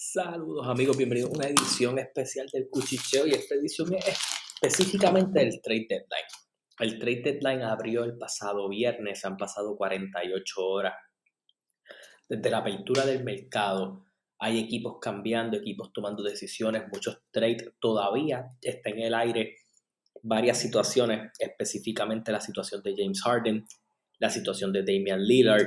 Saludos amigos, bienvenidos a una edición especial del Cuchicheo y esta edición es específicamente del Trade Deadline. El Trade Deadline abrió el pasado viernes, han pasado 48 horas. Desde la apertura del mercado hay equipos cambiando, equipos tomando decisiones, muchos trades todavía están en el aire, varias situaciones, específicamente la situación de James Harden, la situación de Damian Lillard,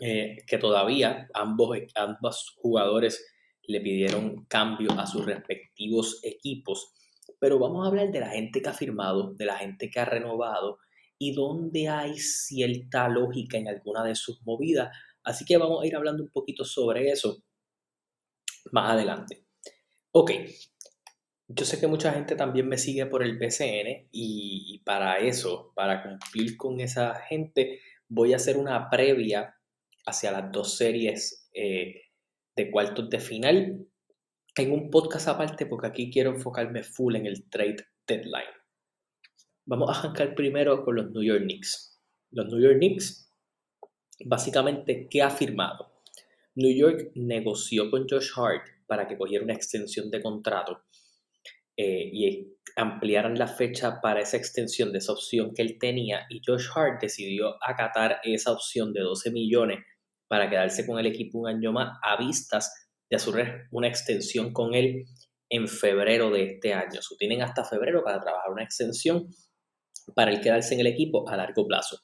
eh, que todavía ambos, ambos jugadores le pidieron cambio a sus respectivos equipos. Pero vamos a hablar de la gente que ha firmado, de la gente que ha renovado y dónde hay cierta lógica en alguna de sus movidas. Así que vamos a ir hablando un poquito sobre eso más adelante. Ok, yo sé que mucha gente también me sigue por el PCN y para eso, para cumplir con esa gente, voy a hacer una previa hacia las dos series eh, de cuartos de final en un podcast aparte porque aquí quiero enfocarme full en el trade deadline. Vamos a arrancar primero con los New York Knicks. Los New York Knicks, básicamente, ¿qué ha firmado? New York negoció con Josh Hart para que cogiera una extensión de contrato eh, y ampliaran la fecha para esa extensión de esa opción que él tenía y Josh Hart decidió acatar esa opción de 12 millones para quedarse con el equipo un año más a vistas de hacer una extensión con él en febrero de este año. Tienen hasta febrero para trabajar una extensión para el quedarse en el equipo a largo plazo.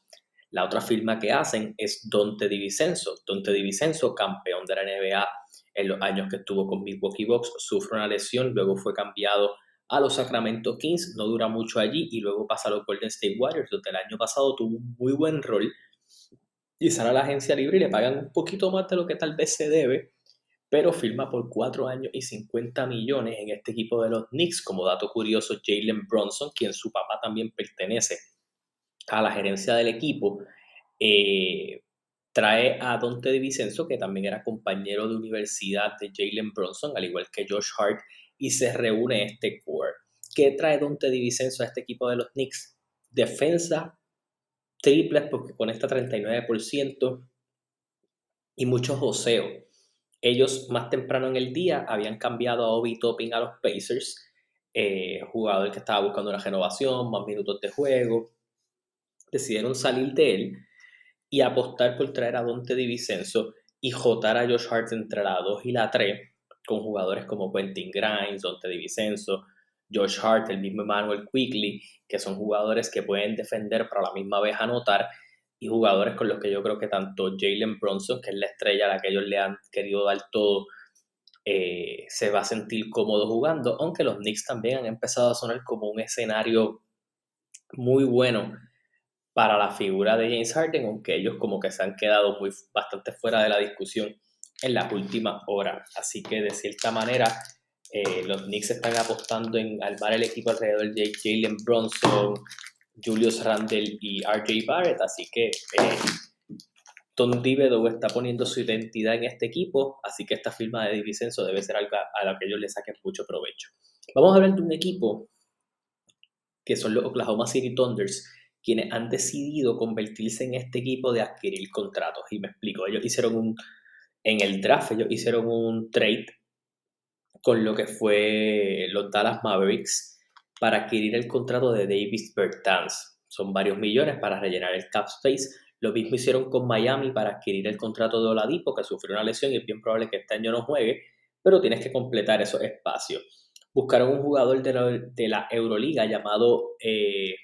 La otra firma que hacen es Dante DiVincenzo. Dante DiVincenzo, campeón de la NBA en los años que estuvo con Milwaukee Bucks, sufre una lesión, luego fue cambiado a los Sacramento Kings, no dura mucho allí y luego pasa a los Golden State Warriors, donde el año pasado tuvo un muy buen rol y sale a la agencia libre y le pagan un poquito más de lo que tal vez se debe, pero firma por 4 años y 50 millones en este equipo de los Knicks. Como dato curioso, Jalen Bronson, quien su papá también pertenece a la gerencia del equipo, eh, trae a Dante DiVincenzo, que también era compañero de universidad de Jalen Bronson, al igual que Josh Hart, y se reúne este core. ¿Qué trae Dante DiVincenzo a este equipo de los Knicks? Defensa, triples porque conecta 39% y mucho joseo. Ellos más temprano en el día habían cambiado a Obi Topping a los Pacers, eh, jugador que estaba buscando una renovación, más minutos de juego. Decidieron salir de él y apostar por traer a Dante DiVincenzo y jotar a Josh Hart entre la 2 y la 3 con jugadores como Quentin Grimes, Dante DiVincenzo, Josh Hart, el mismo Emmanuel Quickly, que son jugadores que pueden defender pero a la misma vez anotar, y jugadores con los que yo creo que tanto Jalen Bronson, que es la estrella a la que ellos le han querido dar todo, eh, se va a sentir cómodo jugando, aunque los Knicks también han empezado a sonar como un escenario muy bueno para la figura de James Harden, aunque ellos como que se han quedado muy bastante fuera de la discusión en las últimas horas. Así que de cierta manera eh, los Knicks están apostando en armar el equipo alrededor de Jalen Bronson, Julius Randle y RJ Barrett, así que eh, Tom está poniendo su identidad en este equipo, así que esta firma de Divisenso debe ser algo a la que ellos le saquen mucho provecho. Vamos a hablar de un equipo que son los Oklahoma City Thunders, quienes han decidido convertirse en este equipo de adquirir contratos. Y me explico, ellos hicieron un, en el draft, ellos hicieron un trade con lo que fue los Dallas Mavericks para adquirir el contrato de Davis Bertans. Son varios millones para rellenar el cap space. Lo mismo hicieron con Miami para adquirir el contrato de Oladipo, que sufrió una lesión y es bien probable que este año no juegue, pero tienes que completar esos espacios. Buscaron un jugador de la, Euroliga llamado eh,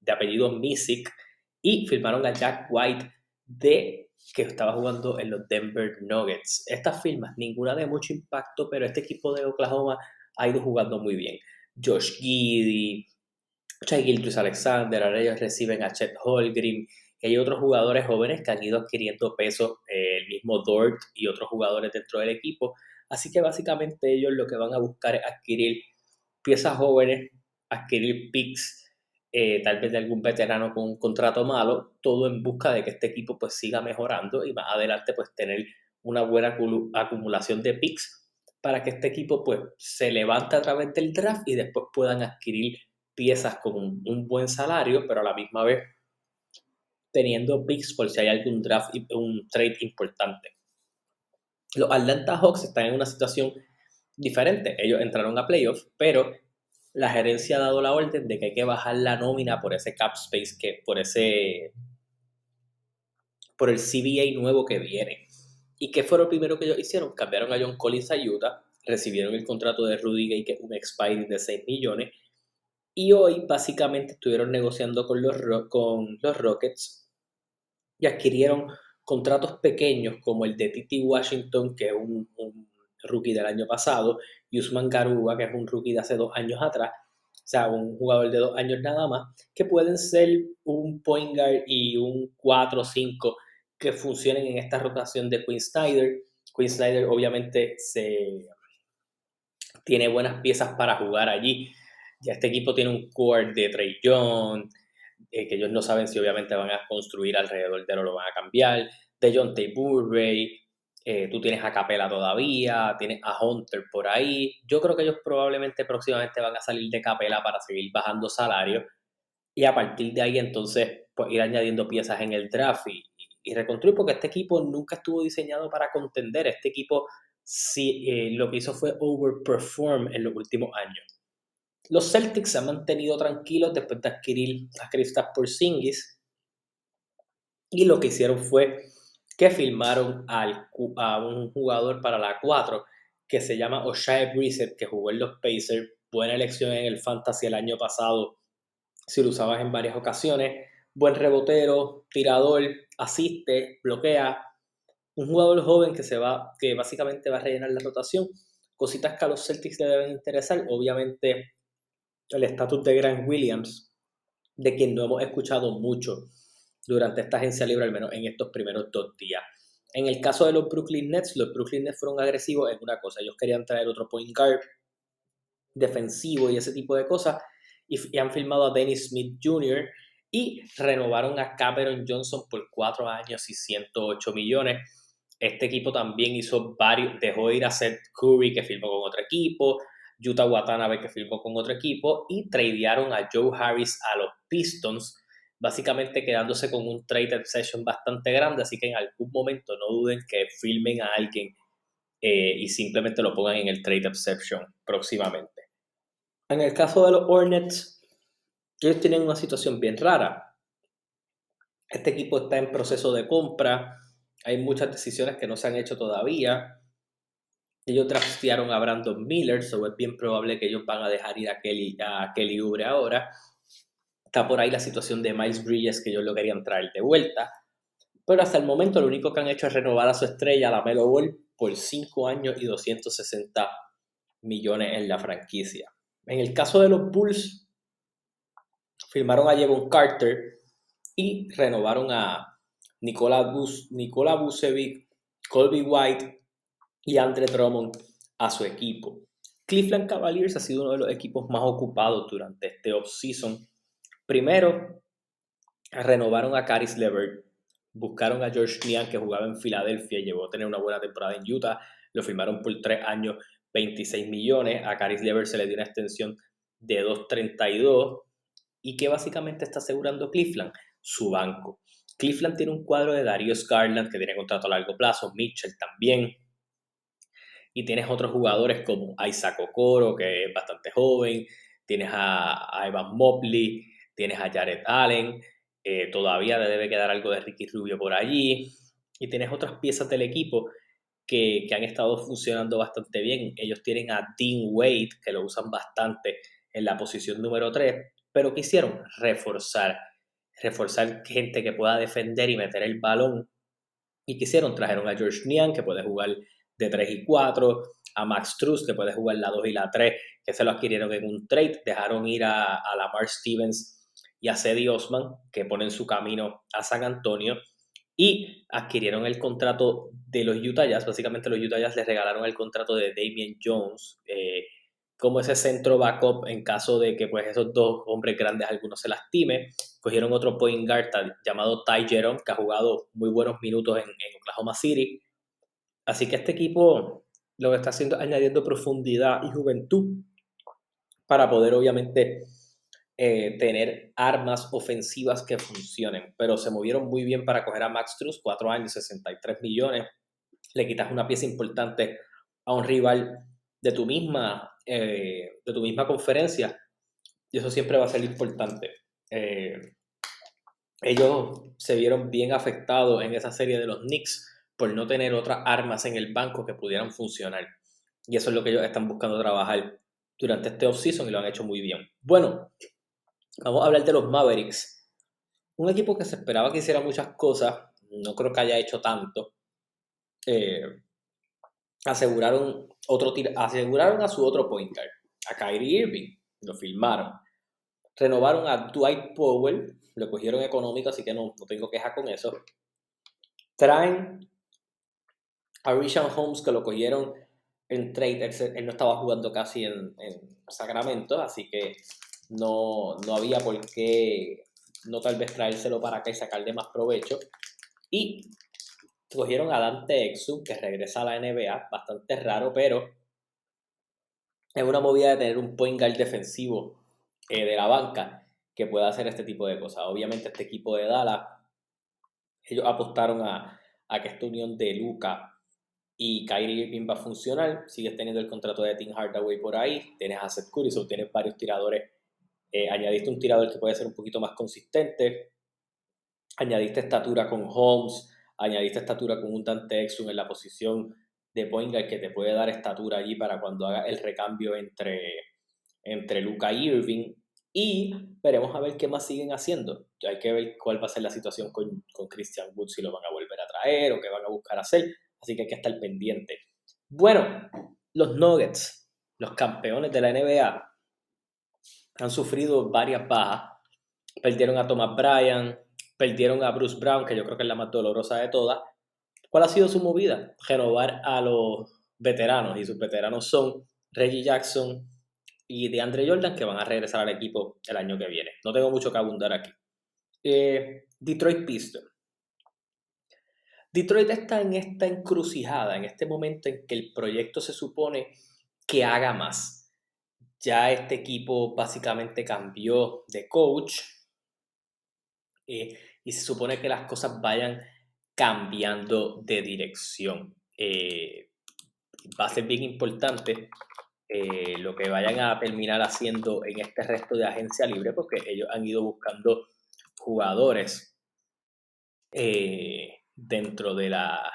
de apellido Misic y firmaron a Jack White de que estaba jugando en los Denver Nuggets. Estas firmas, ninguna de mucho impacto, pero este equipo de Oklahoma ha ido jugando muy bien. Josh Giddy, Chai Gilchrist Alexander, ahora ellos reciben a Chet Holgrim, y hay otros jugadores jóvenes que han ido adquiriendo peso, eh, el mismo Dort y otros jugadores dentro del equipo. Así que básicamente ellos lo que van a buscar es adquirir piezas jóvenes, adquirir picks eh, tal vez de algún veterano con un contrato malo, todo en busca de que este equipo pues siga mejorando y más adelante pues tener una buena acumulación de picks para que este equipo pues se levante a través del draft y después puedan adquirir piezas con un, buen salario, pero a la misma vez teniendo picks por si hay algún draft, un trade importante. Los Atlanta Hawks están en una situación diferente. Ellos entraron a playoffs, pero la gerencia ha dado la orden de que hay que bajar la nómina por ese cap space, que, por ese por el CBA nuevo que viene. ¿Y qué fue lo primero que ellos hicieron? Cambiaron a John Collins a Utah, recibieron el contrato de Rudy Gay, que es un expiring de 6 millones, y hoy básicamente estuvieron negociando con los, con los Rockets y adquirieron contratos pequeños como el de Titi Washington, que es un, rookie del año pasado, y Usman que es un rookie de hace dos años atrás, o sea, un jugador de dos años nada más, que pueden ser un point guard y un 4 o 5 que funcionen en esta rotación de Quinn Snyder. Quinn Snyder obviamente se, tiene buenas piezas para jugar allí. Ya este equipo tiene un core de Trey Young, eh, que ellos no saben si obviamente van a construir alrededor de él o lo van a cambiar. De John T. Burray, eh, tú tienes a Capela todavía, tienes a Hunter por ahí. Yo creo que ellos probablemente próximamente van a salir de Capela para seguir bajando salarios y a partir de ahí entonces pues, ir añadiendo piezas en el draft y, y reconstruir, porque este equipo nunca estuvo diseñado para contender. Este equipo sí, eh, lo que hizo fue overperform en los últimos años. Los Celtics se han mantenido tranquilos después de adquirir a Kristaps Porzingis y lo que hicieron fue que firmaron al, a un jugador para la 4 que se llama Oshai Brissett, que jugó en los Pacers. Buena elección en el Fantasy el año pasado, si lo usabas en varias ocasiones. Buen rebotero, tirador, asiste, bloquea. Un jugador joven que se va, que básicamente va a rellenar la rotación. Cositas que a los Celtics le deben interesar. Obviamente, el estatus de Grant Williams, de quien no hemos escuchado mucho durante esta agencia libre, al menos en estos primeros dos días. En el caso de los Brooklyn Nets, los Brooklyn Nets fueron agresivos en una cosa. Ellos querían traer otro point guard defensivo y ese tipo de cosas. Y, han firmado a Dennis Smith Jr. y renovaron a Cameron Johnson por cuatro años y 108 millones. Este equipo también hizo varios, dejó ir a Seth Curry, que firmó con otro equipo, Utah Watanabe, que firmó con otro equipo, y tradearon a Joe Harris a los Pistons básicamente quedándose con un trade session bastante grande, así que en algún momento no duden que filmen a alguien eh, y simplemente lo pongan en el trade exception próximamente. En el caso de los Hornets, ellos tienen una situación bien rara. Este equipo está en proceso de compra, hay muchas decisiones que no se han hecho todavía. Ellos draftearon a Brandon Miller, so es bien probable que ellos van a dejar ir a Kelly, a Kelly Ubre ahora. Está por ahí la situación de Miles Bridges, que ellos lo querían traer de vuelta. Pero hasta el momento lo único que han hecho es renovar a su estrella, la Melo Ball, por 5 años y 260 millones en la franquicia. En el caso de los Bulls, firmaron a Jevon Carter y renovaron a Nikola, Bus, Colby White y Andre Drummond a su equipo. Cleveland Cavaliers ha sido uno de los equipos más ocupados durante este offseason Primero, renovaron a Caris Levert, buscaron a George Nian, que jugaba en Filadelfia y llegó a tener una buena temporada en Utah, lo firmaron por tres años, 26 millones, a Caris Levert se le dio una extensión de 2.32 y que básicamente está asegurando Cleveland, su banco. Cleveland tiene un cuadro de Darius Garland que tiene contrato a largo plazo, Mitchell también. Y tienes otros jugadores como Isaac Okoro, que es bastante joven. Tienes a, a Evan Mobley, tienes a Jared Allen, eh, todavía debe quedar algo de Ricky Rubio por allí, y tienes otras piezas del equipo que, han estado funcionando bastante bien. Ellos tienen a Dean Wade, que lo usan bastante en la posición número 3, pero quisieron reforzar, reforzar gente que pueda defender y meter el balón. Y quisieron, trajeron a George Nian, que puede jugar de 3 y 4, a Max Truss, que puede jugar la 2 y la 3, que se lo adquirieron en un trade, dejaron ir a, a Lamar Stevens y a Cedi Osman, que ponen su camino a San Antonio, y adquirieron el contrato de los Utah Jazz. Básicamente los Utah Jazz les regalaron el contrato de Damien Jones eh, como ese centro backup en caso de que pues esos dos hombres grandes algunos se lastime. Cogieron otro point guard llamado Ty Jerome, que ha jugado muy buenos minutos en, en Oklahoma City. Así que este equipo lo que está haciendo es añadiendo profundidad y juventud para poder obviamente eh, tener armas ofensivas que funcionen, pero se movieron muy bien para coger a Max Truss, 4 años, 63 millones, le quitas una pieza importante a un rival de tu misma, eh, de tu misma conferencia, y eso siempre va a ser importante. Eh, ellos se vieron bien afectados en esa serie de los Knicks por no tener otras armas en el banco que pudieran funcionar. Y eso es lo que ellos están buscando trabajar durante este offseason y lo han hecho muy bien. Bueno, vamos a hablar de los Mavericks. Un equipo que se esperaba que hiciera muchas cosas, no creo que haya hecho tanto. Eh, aseguraron, otro aseguraron a su otro point guard, a Kyrie Irving, lo filmaron. Renovaron a Dwight Powell, lo cogieron económico, así que no, no tengo queja con eso. Traen a Richard Holmes, que lo cogieron en trade, él, no estaba jugando casi en, Sacramento, así que no, no, había por qué no tal vez traérselo para acá y sacarle más provecho. Y cogieron a Dante Exum, que regresa a la NBA, bastante raro, pero es una movida de tener un point guard defensivo eh, de la banca que pueda hacer este tipo de cosas. Obviamente este equipo de Dallas, ellos apostaron a, a que esta unión de Luca y Kyrie Irving va a funcionar. Sigues teniendo el contrato de Tim Hardaway por ahí, tienes a Seth Curry, so tienes varios tiradores. Eh, añadiste un tirador que puede ser un poquito más consistente. Añadiste estatura con Holmes, añadiste estatura con un Dante Exum en la posición de point guard que te puede dar estatura allí para cuando haga el recambio entre, entre Luca y Irving. Y veremos a ver qué más siguen haciendo. Hay que ver cuál va a ser la situación con, con Christian Wood, si lo van a volver a traer o qué van a buscar hacer. Así que hay que estar pendiente. Bueno, los Nuggets, los campeones de la NBA, han sufrido varias bajas. Perdieron a Thomas Bryan, perdieron a Bruce Brown, que yo creo que es la más dolorosa de todas. ¿Cuál ha sido su movida? Renovar a los veteranos, y sus veteranos son Reggie Jackson y DeAndre Jordan, que van a regresar al equipo el año que viene. No tengo mucho que abundar aquí. Eh, Detroit Pistons. Detroit está en esta encrucijada, en este momento en que el proyecto se supone que haga más. Ya este equipo básicamente cambió de coach eh, y se supone que las cosas vayan cambiando de dirección. Eh, va a ser bien importante eh, lo que vayan a terminar haciendo en este resto de agencia libre porque ellos han ido buscando jugadores dentro de, la,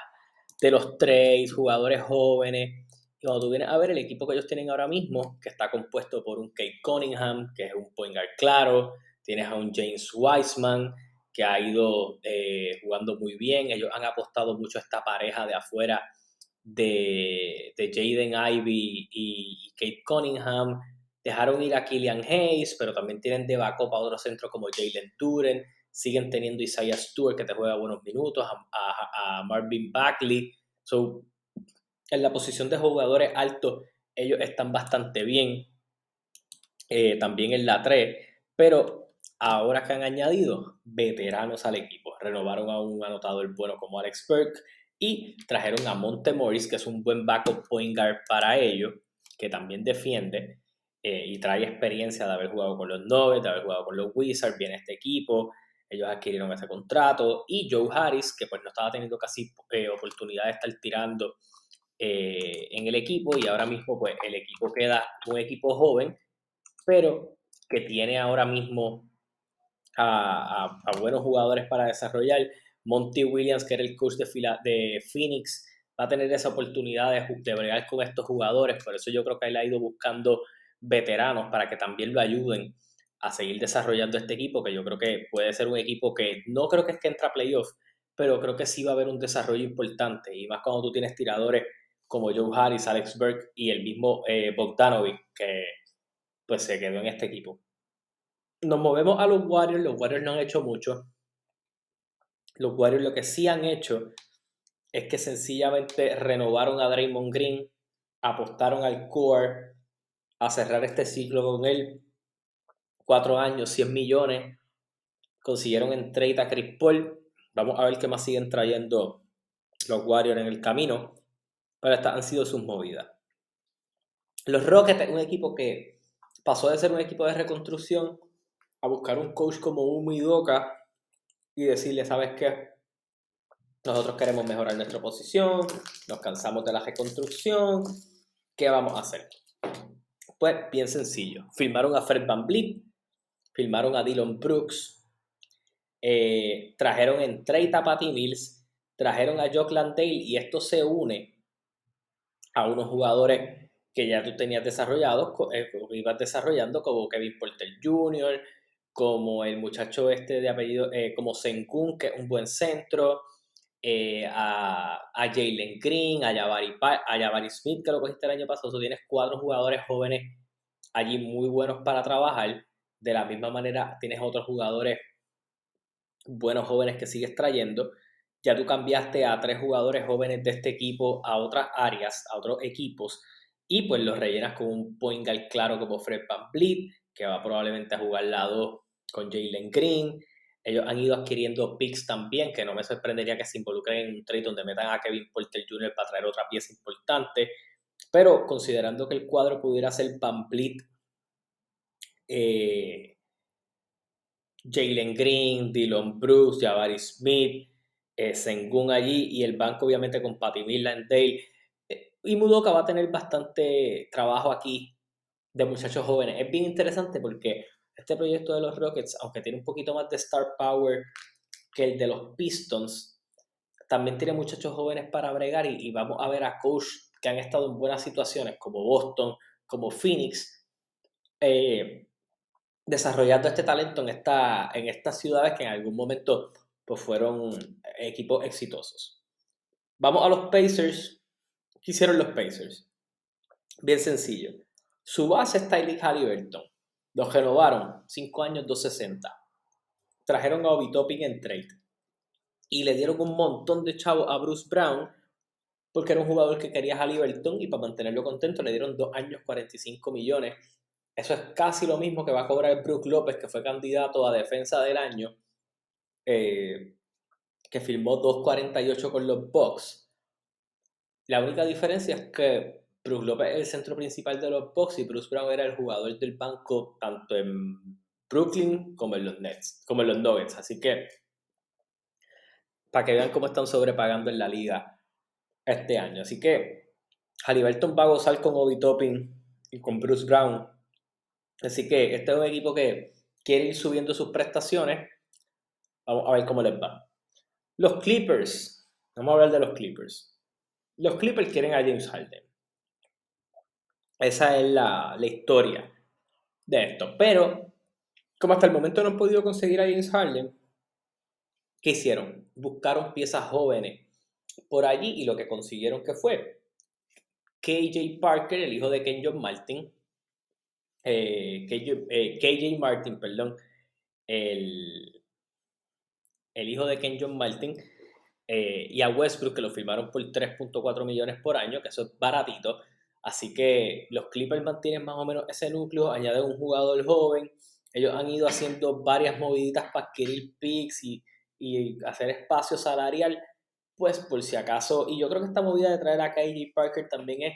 de los trades, jugadores jóvenes. Y cuando tú vienes a ver el equipo que ellos tienen ahora mismo, que está compuesto por un Kate Cunningham, que es un point guard claro, tienes a un James Wiseman, que ha ido eh, jugando muy bien. Ellos han apostado mucho a esta pareja de afuera de, de Jaden Ivy y Kate Cunningham. Dejaron ir a Killian Hayes, pero también tienen de backup a otro centro como Jalen Turen siguen teniendo Isaiah Stewart que te juega buenos minutos, a, Marvin Bagley. So, en la posición de jugadores altos, ellos están bastante bien. Eh, también en la 3, pero ahora que han añadido veteranos al equipo, renovaron a un anotador bueno como Alex Burke y trajeron a Monte Morris, que es un buen backup point guard para ellos, que también defiende eh, y trae experiencia de haber jugado con los Nuggets, de haber jugado con los Wizards, viene este equipo, ellos adquirieron ese contrato y Joe Harris, que pues no estaba teniendo casi eh, oportunidad de estar tirando eh, en el equipo y ahora mismo pues el equipo queda un equipo joven, pero que tiene ahora mismo a, buenos jugadores para desarrollar. Monty Williams, que era el coach de, de Phoenix, va a tener esa oportunidad de, de bregar con estos jugadores, por eso yo creo que él ha ido buscando veteranos para que también lo ayuden a seguir desarrollando este equipo, que yo creo que puede ser un equipo que no creo que es que entra a playoff, pero creo que sí va a haber un desarrollo importante, y más cuando tú tienes tiradores como Joe Harris, Alex Burke y el mismo eh, Bogdanovic, que pues se quedó en este equipo. Nos movemos a los Warriors, los Warriors no han hecho mucho. Los Warriors lo que sí han hecho es que sencillamente renovaron a Draymond Green, apostaron al core a cerrar este ciclo con él cuatro años, 100 millones. Consiguieron en trade a Chris Paul. Vamos a ver qué más siguen trayendo los Warriors en el camino. Pero estas han sido sus movidas. Los Rockets, un equipo que pasó de ser un equipo de reconstrucción a buscar un coach como Umi Doka y decirle, ¿sabes qué? nosotros queremos mejorar nuestra posición, nos cansamos de la reconstrucción, ¿qué vamos a hacer? Pues bien sencillo, firmaron a Fred Van Vliet, firmaron a Dylan Brooks, eh, trajeron en trade a Patty Mills, trajeron a Jock Landale y esto se une a unos jugadores que ya tú tenías desarrollados, eh, ibas desarrollando como Kevin Porter Jr., como el muchacho este de apellido, eh, como Senkun, que es un buen centro, eh, a, a Jalen Green, a Jabari, Smith, que lo cogiste el año pasado. O tienes cuatro jugadores jóvenes allí muy buenos para trabajar. De la misma manera, tienes otros jugadores buenos jóvenes que sigues trayendo. Ya tú cambiaste a tres jugadores jóvenes de este equipo a otras áreas, a otros equipos, y pues los rellenas con un point guard claro como Fred Van Vliet, que va probablemente a jugar lado con Jalen Green. Ellos han ido adquiriendo picks también, que no me sorprendería que se involucren en un trade donde metan a Kevin Porter Jr. para traer otra pieza importante. Pero considerando que el cuadro pudiera ser Van eh, Jalen Green, Dylan Bruce, Jabari Smith, eh, Sengun allí y el banco obviamente con Patty Milland, Dale. Eh, y Mudoka va a tener bastante trabajo aquí de muchachos jóvenes. Es bien interesante porque este proyecto de los Rockets, aunque tiene un poquito más de star power que el de los Pistons, también tiene muchachos jóvenes para bregar y, vamos a ver a coach que han estado en buenas situaciones como Boston, como Phoenix, eh, desarrollando este talento en, esta, en estas ciudades que en algún momento pues, fueron equipos exitosos. Vamos a los Pacers. ¿Qué hicieron los Pacers? Bien sencillo. Su base es Tyler Halliburton. Los renovaron 5 años 260. Trajeron a Obi Topping en trade. Y le dieron un montón de chavos a Bruce Brown porque era un jugador que quería Halliburton y para mantenerlo contento le dieron 2 años 45 millones. Eso es casi lo mismo que va a cobrar Brook López, que fue candidato a defensa del año, eh, que firmó 2.48 con los Bucks. La única diferencia es que Bruce López es el centro principal de los Bucks y Bruce Brown era el jugador del banco tanto en Brooklyn como en los Nets, como en los Nuggets. Así que, para que vean cómo están sobrepagando en la liga este año. Así que, Halliburton va a gozar con Obi Topping y con Bruce Brown. Así que este es un equipo que quiere ir subiendo sus prestaciones. Vamos a ver cómo les va. Los Clippers. Vamos a hablar de los Clippers. Los Clippers quieren a James Harden. Esa es la, historia de esto. Pero, como hasta el momento no han podido conseguir a James Harden, ¿qué hicieron? Buscaron piezas jóvenes por allí y lo que consiguieron que fue KJ Parker, el hijo de Ken John Martin, eh, KJ, eh, Martin, perdón, el, el, hijo de Ken John Martin, eh, y a Westbrook, que lo firmaron por 3.4 millones por año, que eso es baratito. Así que los Clippers mantienen más o menos ese núcleo, añaden un jugador joven. Ellos han ido haciendo varias moviditas para adquirir picks y, hacer espacio salarial, pues por si acaso. Y yo creo que esta movida de traer a KJ Parker también es.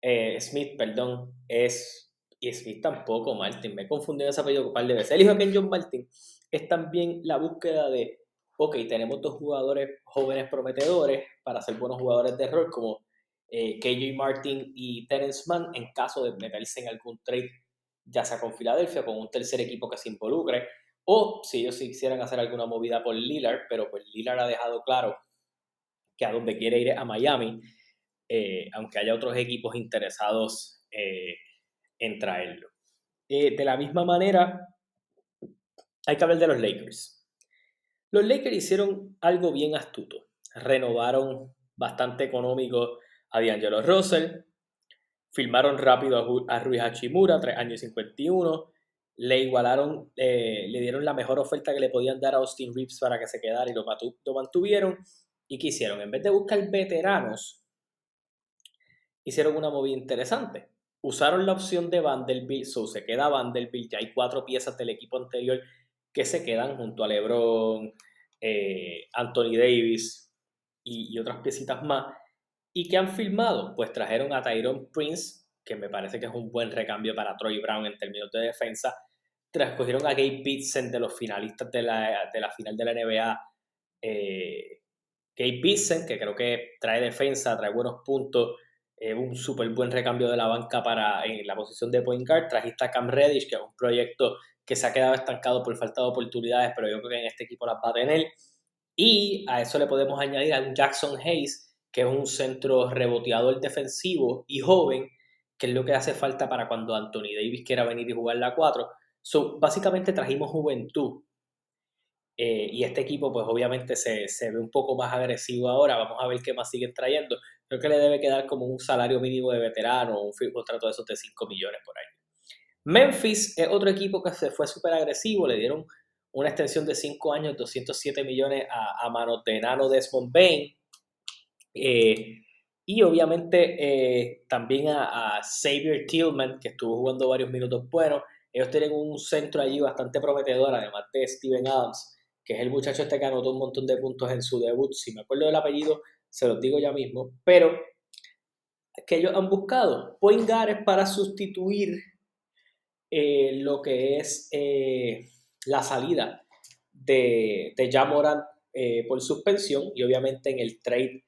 Eh, Smith, perdón, es. Y Smith tampoco, Martin. Me he confundido ese apellido un par de veces. El hijo de Ken John Martin es también la búsqueda de. Ok, tenemos dos jugadores jóvenes prometedores para ser buenos jugadores de rol, como eh, KJ Martin y Terence Mann en caso de meterse en algún trade, ya sea con Filadelfia, con un tercer equipo que se involucre, o si ellos quisieran hacer alguna movida por Lillard, pero pues Lillard ha dejado claro que a donde quiere ir es a Miami, eh, aunque haya otros equipos interesados eh, en traerlo. de la misma manera, hay que hablar de los Lakers. Los Lakers hicieron algo bien astuto. Renovaron bastante económico a D'Angelo Russell. Filmaron rápido a, Rui Hachimura, 3 años y 51. Le igualaron, eh, le dieron la mejor oferta que le podían dar a Austin Reeves para que se quedara y lo, mantuvieron. ¿Y qué hicieron? En vez de buscar veteranos, hicieron una movida interesante. Usaron la opción de Vanderbilt, so se queda Vanderbilt, ya hay cuatro piezas del equipo anterior que se quedan junto a LeBron, eh, Anthony Davis y, otras piecitas más. ¿Y qué han filmado? Pues trajeron a Tyrone Prince, que me parece que es un buen recambio para Troy Brown en términos de defensa. Trascogieron a Gabe Pitsen de los finalistas de la, final de la NBA, eh, Gabe Vincent, que creo que trae defensa, trae buenos puntos, es un súper buen recambio de la banca para en la posición de point guard. Trajiste a Cam Reddish, que es un proyecto que se ha quedado estancado por falta de oportunidades, pero yo creo que en este equipo las va a tener. Y a eso le podemos añadir a Jackson Hayes, que es un centro reboteador defensivo y joven, que es lo que hace falta para cuando Anthony Davis quiera venir y jugar la 4. So, básicamente trajimos juventud. Eh, y este equipo, pues obviamente se, se, ve un poco más agresivo ahora. Vamos a ver qué más siguen trayendo. Creo que le debe quedar como un salario mínimo de veterano, un contrato de esos de 5 millones por año. Memphis es otro equipo que se fue súper agresivo. Le dieron una extensión de 5 años, 207 millones a, a Desmond Bain. Eh, y obviamente eh, también a, a, Xavier Tillman, que estuvo jugando varios minutos buenos. Ellos tienen un centro allí bastante prometedor, además de Steven Adams, que es el muchacho este que anotó un montón de puntos en su debut. Si me acuerdo del apellido, se los digo ya mismo. Pero que ellos han buscado point guard para sustituir eh, lo que es eh, la salida de, de Jamoran eh, por suspensión y obviamente en el trade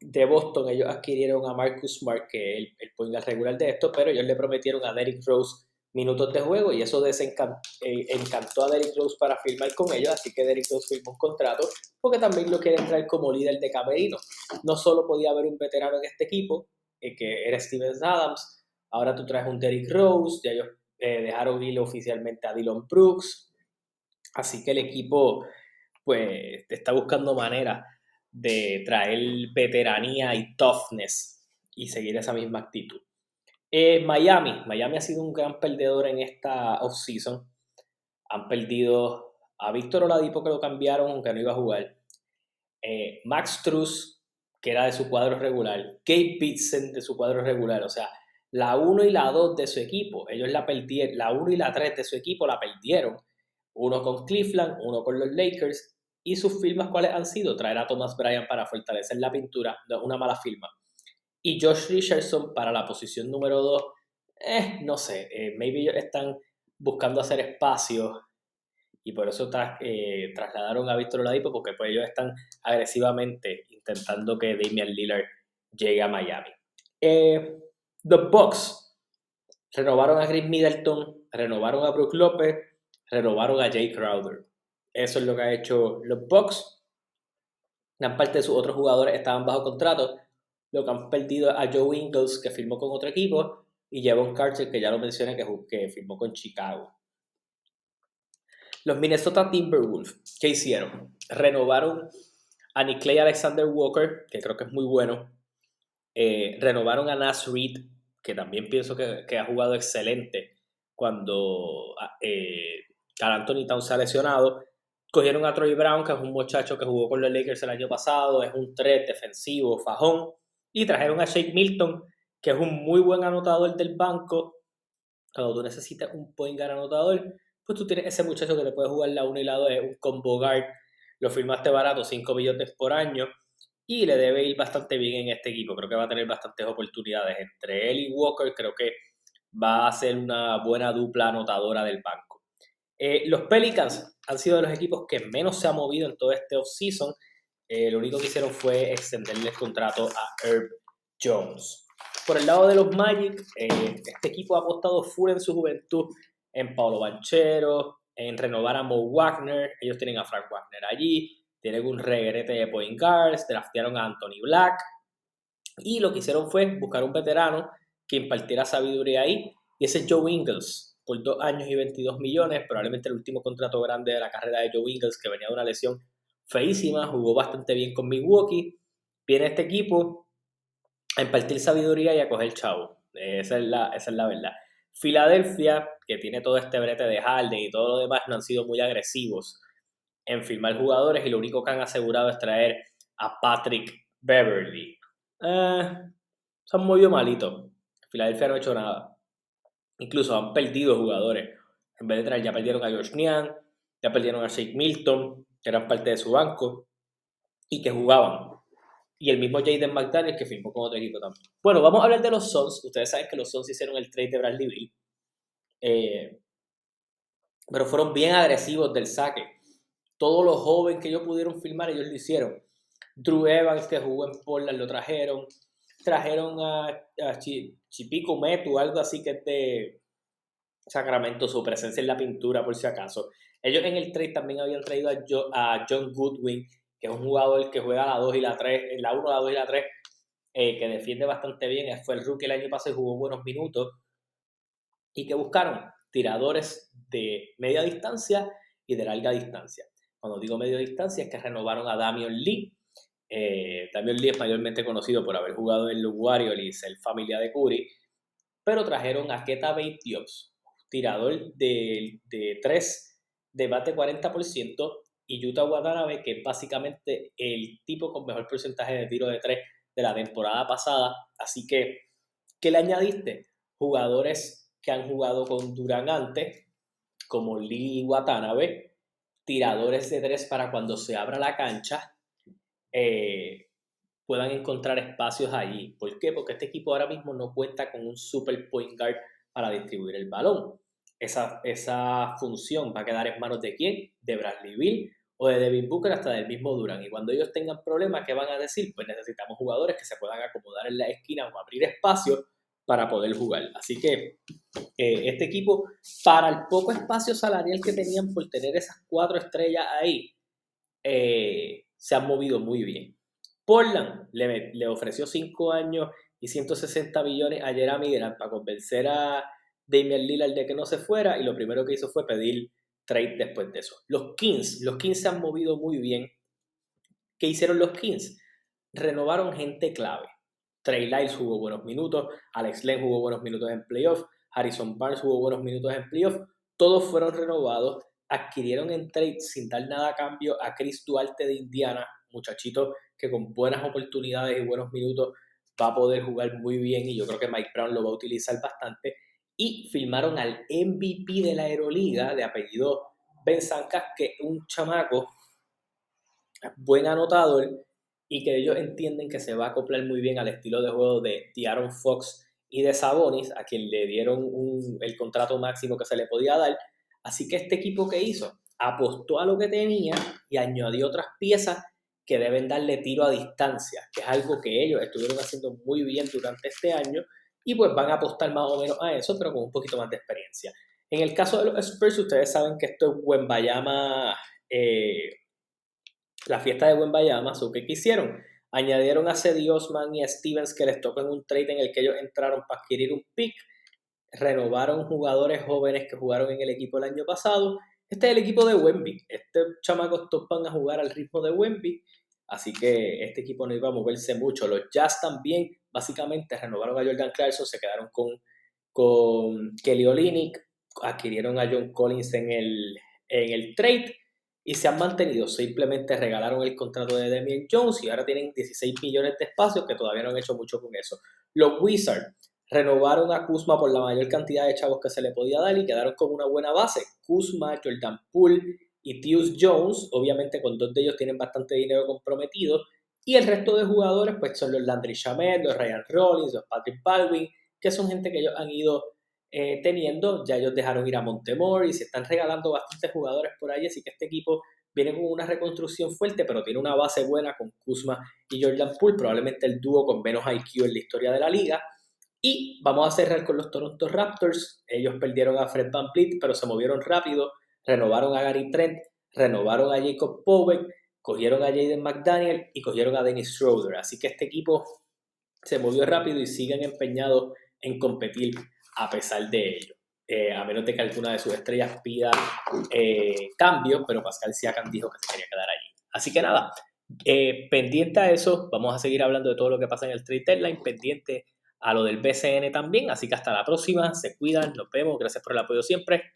de Boston ellos adquirieron a Marcus Smart, que es el, el point guard regular de esto, pero ellos le prometieron a Derrick Rose minutos de juego y eso desencantó eh, encantó a Derrick Rose para firmar con ellos, así que Derrick Rose firmó un contrato porque también lo quieren traer como líder de camerino. No solo podía haber un veterano en este equipo, eh, que era Steven Adams, ahora tú traes un Derrick Rose, ya ellos eh, dejaron ir oficialmente a Dylan Brooks, así que el equipo pues está buscando manera de traer veteranía y toughness y seguir esa misma actitud. Eh, Miami. Miami ha sido un gran perdedor en esta offseason. Han perdido a Víctor Oladipo que lo cambiaron aunque no iba a jugar. Eh, Max Truss, que era de su cuadro regular. Gabe Vincent de su cuadro regular. O sea, la 1 y la 2 de su equipo. Ellos la perdieron. La 1 y la 3 de su equipo la perdieron. Uno con Cleveland, uno con los Lakers. Y sus firmas, ¿cuáles han sido? Traer a Thomas Bryan para fortalecer la pintura. Una mala firma y Josh Richardson para la posición número 2, eh, no sé, eh, maybe están buscando hacer espacio y por eso eh, trasladaron a Víctor Oladipo porque pues ellos están agresivamente intentando que Damian Lillard llegue a Miami. Eh, the Bucks renovaron a Chris Middleton, renovaron a Brook López, renovaron a Jay Crowder. Eso es lo que ha hecho los Bucks. Gran parte de sus otros jugadores estaban bajo contrato, lo que han perdido a Joe Ingles, que firmó con otro equipo, y Javon Carter, que ya lo mencioné, que, firmó con Chicago. Los Minnesota Timberwolves, ¿qué hicieron? Renovaron a Nikley Alexander Walker, que creo que es muy bueno. Eh, renovaron a Nas Reed, que también pienso que, ha jugado excelente cuando ah, eh, Carl Anthony Towns se ha lesionado. Cogieron a Troy Brown, que es un muchacho que jugó con los Lakers el año pasado, es un threat defensivo, fajón. Y trajeron a Shake Milton, que es un muy buen anotador del banco. Cuando tú necesitas un point guard anotador, pues tú tienes ese muchacho que le puede jugar la 1 y la 2, un combo guard. Lo firmaste barato, 5 millones por año. Y le debe ir bastante bien en este equipo. Creo que va a tener bastantes oportunidades. Entre él y Walker, creo que va a ser una buena dupla anotadora del banco. Eh, los Pelicans han sido de los equipos que menos se ha movido en todo este offseason. Eh, lo único que hicieron fue extenderle el contrato a Herb Jones. Por el lado de los Magic, eh, este equipo ha apostado full en su juventud en Paulo Banchero, en renovar a Mo Wagner. Ellos tienen a Frank Wagner allí, tienen un regrete de point guards, draftearon a Anthony Black. Y lo que hicieron fue buscar un veterano que impartiera sabiduría ahí. Y ese es Joe Ingles, por dos años y 22 millones, probablemente el último contrato grande de la carrera de Joe Ingles, que venía de una lesión feísima, jugó bastante bien con Milwaukee. Viene este equipo a impartir sabiduría y a coger chavo. Esa es la, esa es la verdad. Filadelfia, que tiene todo este brete de Harden y todo lo demás, no han sido muy agresivos en firmar jugadores y lo único que han asegurado es traer a Patrick Beverly. Eh, se han movido malito. Filadelfia no ha hecho nada. Incluso han perdido jugadores. En vez de traer, ya perdieron a Josh Nian, ya perdieron a Shake Milton, que eran parte de su banco y que jugaban. Y el mismo Jaden McDaniel que firmó con otro equipo también. Bueno, vamos a hablar de los Suns. Ustedes saben que los Suns hicieron el trade de Bradley Bill. Eh, pero fueron bien agresivos del saque. todos los jóvenes que ellos pudieron filmar, ellos lo hicieron. Drew Evans, que jugó en Portland, lo trajeron. Trajeron a, a Chipico Metu, algo así que es de Sacramento, su presencia en la pintura, por si acaso. Ellos en el trade también habían traído a, John Goodwin, que es un jugador que juega la 2 y la 3, la 1, la 2 y la 3, eh, que defiende bastante bien. Fue el rookie el año pasado y jugó buenos minutos. ¿Y que buscaron? Tiradores de media distancia y de larga distancia. Cuando digo media distancia es que renovaron a Damian Lee. Eh, Damian Lee es mayormente conocido por haber jugado en los Warriors y ser familia de Curry, pero trajeron a Keta Dios, tirador de, de 3 debate 40% y Utah Watanabe, que es básicamente el tipo con mejor porcentaje de tiro de 3 de la temporada pasada. Así que, ¿qué le añadiste? Jugadores que han jugado con Durán antes, como Lee Watanabe, tiradores de 3 para cuando se abra la cancha, eh, puedan encontrar espacios allí. ¿Por qué? Porque este equipo ahora mismo no cuenta con un super point guard para distribuir el balón esa, esa función va a quedar en manos de quién? De Bradley Bill o de Devin Booker hasta del mismo Durán. Y cuando ellos tengan problemas, ¿qué van a decir? Pues necesitamos jugadores que se puedan acomodar en la esquina o abrir espacio para poder jugar. Así que eh, este equipo, para el poco espacio salarial que tenían por tener esas cuatro estrellas ahí, eh, se han movido muy bien. Portland le, le ofreció cinco años y 160 billones a Jeremy Grant para convencer a, Damian Lillard de que no se fuera y lo primero que hizo fue pedir trade después de eso. Los Kings, los Kings se han movido muy bien. ¿Qué hicieron los Kings? Renovaron gente clave. Trey Lyles jugó buenos minutos, Alex Len jugó buenos minutos en playoff, Harrison Barnes jugó buenos minutos en playoff, todos fueron renovados, adquirieron en trade sin dar nada a cambio a Chris Duarte de Indiana, muchachito que con buenas oportunidades y buenos minutos va a poder jugar muy bien y yo creo que Mike Brown lo va a utilizar bastante y filmaron al MVP de la Aeroliga de apellido Ben Sancas, que es un chamaco buen anotador y que ellos entienden que se va a acoplar muy bien al estilo de juego de Aaron Fox y de Sabonis, a quien le dieron el contrato máximo que se le podía dar. Así que este equipo que hizo apostó a lo que tenía y añadió otras piezas que deben darle tiro a distancia, que es algo que ellos estuvieron haciendo muy bien durante este año y pues van a apostar más o menos a eso, pero con un poquito más de experiencia. En el caso de los Spurs, ustedes saben que esto es Wembayama, eh, la fiesta de Wembayama, ¿so qué hicieron? Añadieron a Cedi Osman y a Stevens que les tocó en un trade en el que ellos entraron para adquirir un pick, renovaron jugadores jóvenes que jugaron en el equipo el año pasado. Este es el equipo de Wemby. Este chamacos van a jugar al ritmo de Wemby. Así que este equipo no iba a moverse mucho. Los Jazz también básicamente renovaron a Jordan Clarkson, se quedaron con, Kelly Olynyk, adquirieron a John Collins en el, trade y se han mantenido. Simplemente regalaron el contrato de Damian Jones y ahora tienen 16 millones de espacios que todavía no han hecho mucho con eso. Los Wizards renovaron a Kuzma por la mayor cantidad de chavos que se le podía dar y quedaron con una buena base. Kuzma, Jordan Poole y Tius Jones, obviamente con dos de ellos tienen bastante dinero comprometido y el resto de jugadores, pues son los Landry Shamet, los Ryan Rollins, los Patrick Baldwin, que son gente que ellos han ido eh, teniendo. Ya ellos dejaron ir a Montemore y se están regalando bastantes jugadores por ahí. Así que este equipo viene con una reconstrucción fuerte, pero tiene una base buena con Kuzma y Jordan Poole, probablemente el dúo con menos IQ en la historia de la liga. Y vamos a cerrar con los Toronto Raptors. Ellos perdieron a Fred Van pero se movieron rápido. Renovaron a Gary Trent, renovaron a Jacob Povek cogieron a Jaden McDaniel y cogieron a Dennis Schroeder. Así que este equipo se movió rápido y siguen empeñados en competir a pesar de ello. Eh, a menos de que alguna de sus estrellas pida eh, cambio, pero Pascal Siakam dijo que se quería quedar allí. Así que nada, eh, pendiente a eso, vamos a seguir hablando de todo lo que pasa en el trade deadline, pendiente a lo del BCN también, así que hasta la próxima, se cuidan, nos vemos, gracias por el apoyo siempre,